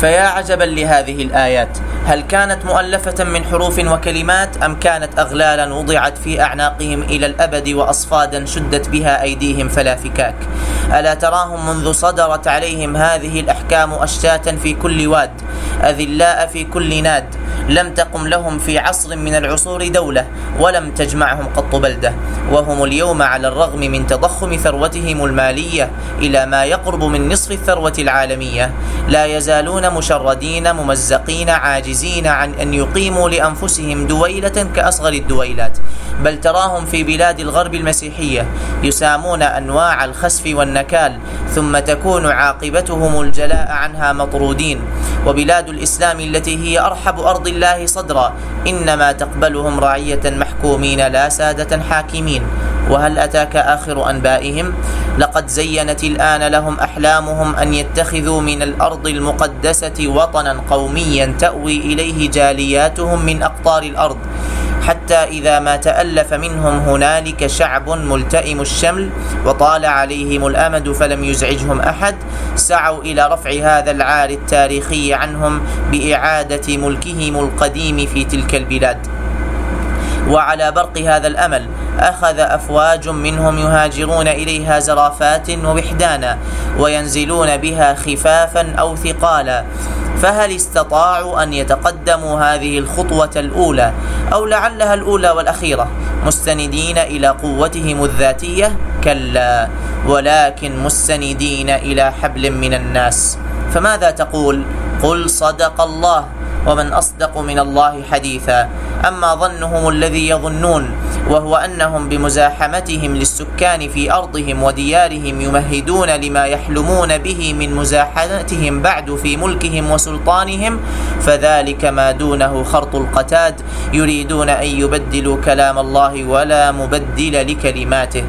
فيا عجبا لهذه الآيات. هل كانت مؤلفة من حروف وكلمات أم كانت أغلالا وضعت في أعناقهم إلى الأبد وأصفادا شدت بها أيديهم فلا فكاك؟ ألا تراهم منذ صدرت عليهم هذه الأحكام أشتاتا في كل واد أذلاء في كل ناد؟ لم تقم لهم في عصر من العصور دولة ولم تجمعهم قط بلدة. وهم اليوم على الرغم من تضخم ثروتهم المالية إلى ما يقرب من نصف الثروة العالمية. لا يزالون مشردين ممزقين عاجزين عن أن يقيموا لأنفسهم دويلة كأصغر الدويلات. بل تراهم في بلاد الغرب المسيحية يسامون أنواع الخسف والنكال ثم تكون عاقبتهم الجلاء عنها مطرودين. وبلاد الإسلام التي هي أرحب أرض الله صدرا إنما تقبلهم رعية محكومين لا سادة حاكمين. وهل أتاك آخر أنبائهم؟ لقد زينت الآن لهم أحلامهم أن يتخذوا من الأرض المقدسة وطنا قوميا تأوي إليه جالياتهم من أقطار الأرض. حتى إذا ما تألف منهم هنالك شعب ملتئم الشمل وطال عليهم الأمد فلم يزعجهم أحد سعوا إلى رفع هذا العار التاريخي عنهم بإعادة ملكهم القديم في تلك البلاد. وعلى برق هذا الأمل أخذ أفواج منهم يهاجرون إليها زرافات ووحدانا وينزلون بها خفافا أو ثقالا. فهل استطاعوا أن يتقدموا هذه الخطوة الأولى أو لعلها الأولى والأخيرة؟ مستندين إلى قوتهم الذاتية؟ كلا ولكن مستندين إلى حبل من الناس. فماذا تقول؟ قل صدق الله ومن أصدق من الله حديثا. أما ظنهم الذي يظنون وهو أنهم بمزاحمتهم للسكان في أرضهم وديارهم يمهدون لما يحلمون به من مزاحمتهم بعد في ملكهم وسلطانهم فذلك ما دونه خرط القتاد يريدون أن يبدلوا كلام الله ولا مبدل لكلماته.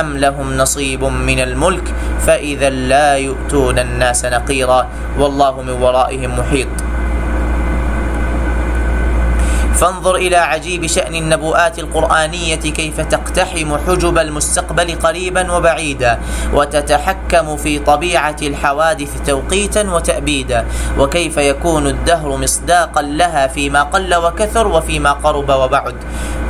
أم لهم نصيب من الملك؟ فإذا لا يؤتون الناس نقيرا والله من ورائهم محيط. فانظر إلى عجيب شأن النبوءات القرآنية كيف تقتحم حجب المستقبل قريبا وبعيدا وتتحكم في طبيعة الحوادث توقيتا وتأبيدا وكيف يكون الدهر مصداقا لها فيما قل وكثر وفيما قرب وبعد.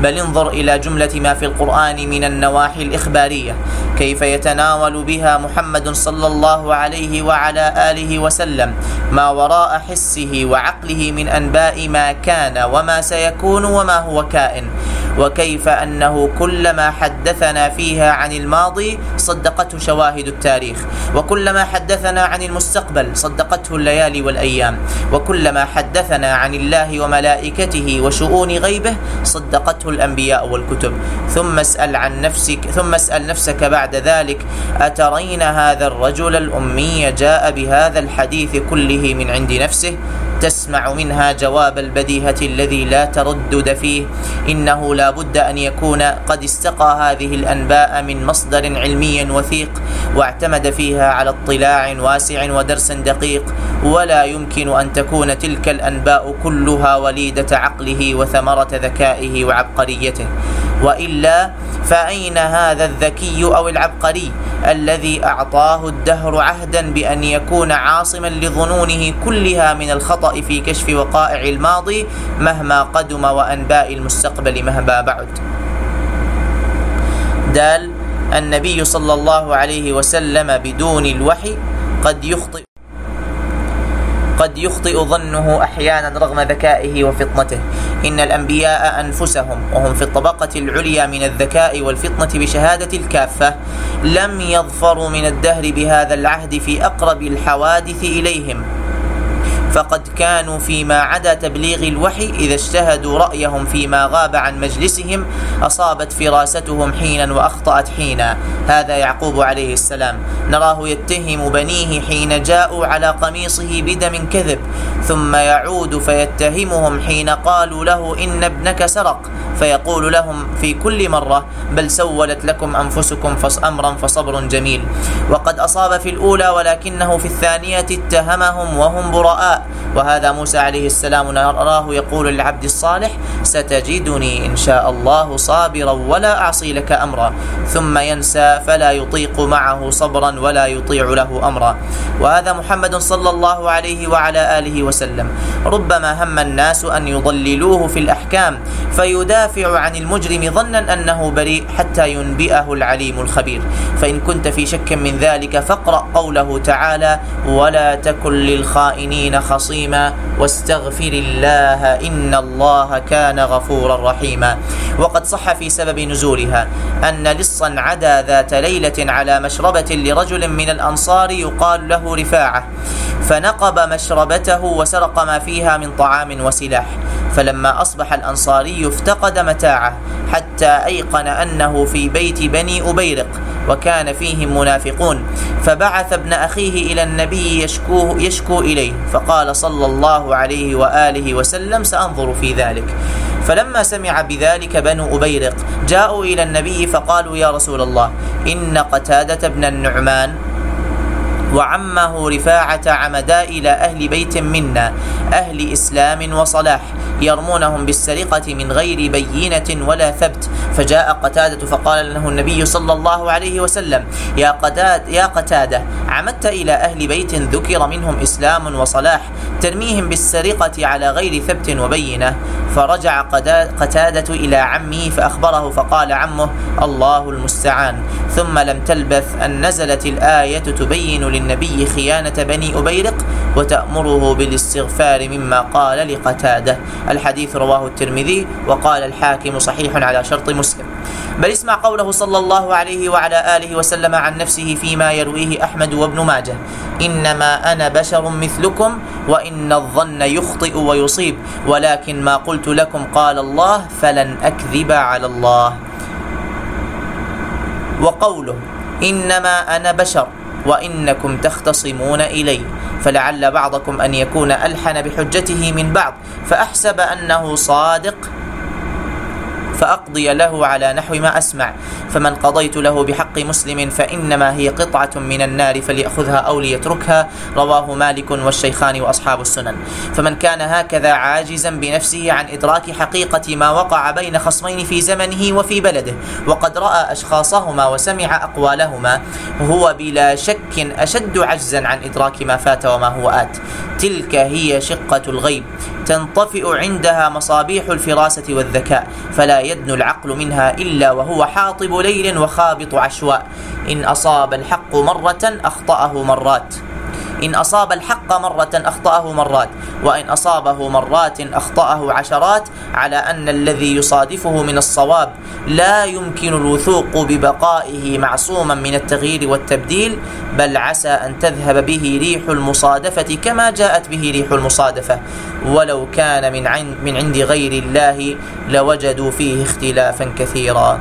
بل انظر إلى جملة ما في القرآن من النواحي الإخبارية. كيف يتناول بها محمد صلى الله عليه وعلى آله وسلم ما وراء حسه وعقله من أنباء ما كان وما سيكون وما هو كائن. وكيف أنه كلما حدثنا فيها عن الماضي صدقته شواهد التاريخ. وكلما حدثنا عن المستقبل صدقته الليالي والأيام. وكلما حدثنا عن الله وملائكته وشؤون غيبه صدقته الأنبياء والكتب. ثم اسأل عن نفسك ثم اسأل نفسك بعد ذلك أترين هذا الرجل الأمي جاء بهذا الحديث كله من عند نفسه؟ تسمع منها جواب البديهة الذي لا تردد فيه. إنه لا بد أن يكون قد استقى هذه الأنباء من مصدر علمي وثيق واعتمد فيها على اطلاع واسع ودرس دقيق. ولا يمكن أن تكون تلك الأنباء كلها وليدة عقله وثمرة ذكائه وعبقريته. وإلا فأين هذا الذكي أو العبقري الذي أعطاه الدهر عهدا بأن يكون عاصما لظنونه كلها من الخطأ في كشف وقائع الماضي مهما قدم وأنباء المستقبل مهما بعد؟ دال النبي صلى الله عليه وسلم بدون الوحي قد يخطئ قد يخطئ ظنه أحيانا رغم ذكائه وفطنته. إن الأنبياء أنفسهم وهم في الطبقة العليا من الذكاء والفطنة بشهادة الكافة لم يظفروا من الدهر بهذا العهد في أقرب الحوادث إليهم. فقد كانوا فيما عدا تبليغ الوحي إذا اجتهدوا رأيهم فيما غاب عن مجلسهم أصابت فراستهم حينا وأخطأت حينا. هذا يعقوب عليه السلام. نراه يتهم بنيه حين جاءوا على قميصه بدم كذب ثم يعود فيتهمهم حين قالوا له إن ابنك سرق. فيقول لهم في كل مرة بل سولت لكم أنفسكم أمرا فصبر جميل. وقد أصاب في الأولى ولكنه في الثانية اتهمهم وهم براء. وهذا موسى عليه السلام نراه يقول للعبد الصالح ستجدني إن شاء الله صابرا ولا أعصي لك أمرا. ثم ينسى فلا يطيق معه صبرا ولا يطيع له أمرا. وهذا محمد صلى الله عليه وعلى آله وسلم. ربما هم الناس أن يضللوه في الأحكام. فيدافع عن المجرم ظنا أنه بريء حتى ينبئه العليم الخبير. فإن كنت في شك من ذلك فاقرأ قوله تعالى ولا تكن للخائنين خصيما واستغفر الله إن الله كان غفورا رحيما. وقد صح في سبب نزولها أن لصا عدا ذات ليلة على مشربة لرجل من الأنصار يقال له رفاعة. فنقب مشربته وسرق ما فيها من طعام وسلاح. فلما أصبح الأنصاري افتقد متاعه حتى أيقن أنه في بيت بني أبيرق وكان فيهم منافقون. فبعث ابن أخيه إلى النبي يشكوه يشكو إليه فقال صلى الله عليه وآله وسلم سأنظر في ذلك. فلما سمع بذلك بنو أبيرق جاءوا إلى النبي فقالوا يا رسول الله إن قتادة بن النعمان وعمه رفاعة عمدا إلى أهل بيت منا أهل إسلام وصلاح يرمونهم بالسرقة من غير بينة ولا ثبت. فجاء قتادة فقال له النبي صلى الله عليه وسلم يا قتاد يا قتادة عمدت إلى أهل بيت ذكر منهم إسلام وصلاح ترميهم بالسرقة على غير ثبت وبينة. فرجع قتادة إلى عمه فأخبره فقال عمه الله المستعان. ثم لم تلبث أن نزلت الآية تبين للنبي خيانة بني أبيرق وتأمره بالاستغفار مما قال لقتاده. الحديث رواه الترمذي وقال الحاكم صحيح على شرط مسلم. بل اسمع قوله صلى الله عليه وعلى آله وسلم عن نفسه فيما يرويه أحمد وابن ماجه. إنما أنا بشر مثلكم وإن الظن يخطئ ويصيب. ولكن ما قلت لكم قال الله فلن أكذب على الله. وقوله إنما أنا بشر وإنكم تختصمون إلي فلعل بعضكم أن يكون ألحن بحجته من بعض فأحسب أنه صادق فأقضي له على نحو ما أسمع. فمن قضيت له بحق مسلم فإنما هي قطعة من النار فليأخذها أو ليتركها. رواه مالك والشيخان وأصحاب السنن. فمن كان هكذا عاجزا بنفسه عن إدراك حقيقة ما وقع بين خصمين في زمنه وفي بلده وقد رأى أشخاصهما وسمع أقوالهما هو بلا شك أشد عجزا عن إدراك ما فات وما هو آت. تلك هي شقة الغيب. تنطفئ عندها مصابيح الفراسة والذكاء فلا يدنو العقل منها إلا وهو حاطب ليل وخابط عشواء إن أصاب الحق مرة أخطأه مرات. إن أصاب الحق مرة أخطأه مرات. وإن أصابه مرات أخطأه عشرات. على أن الذي يصادفه من الصواب لا يمكن الوثوق ببقائه معصوما من التغيير والتبديل. بل عسى أن تذهب به ريح المصادفة كما جاءت به ريح المصادفة. ولو كان من عند, غير الله لوجدوا فيه اختلافا كثيرا.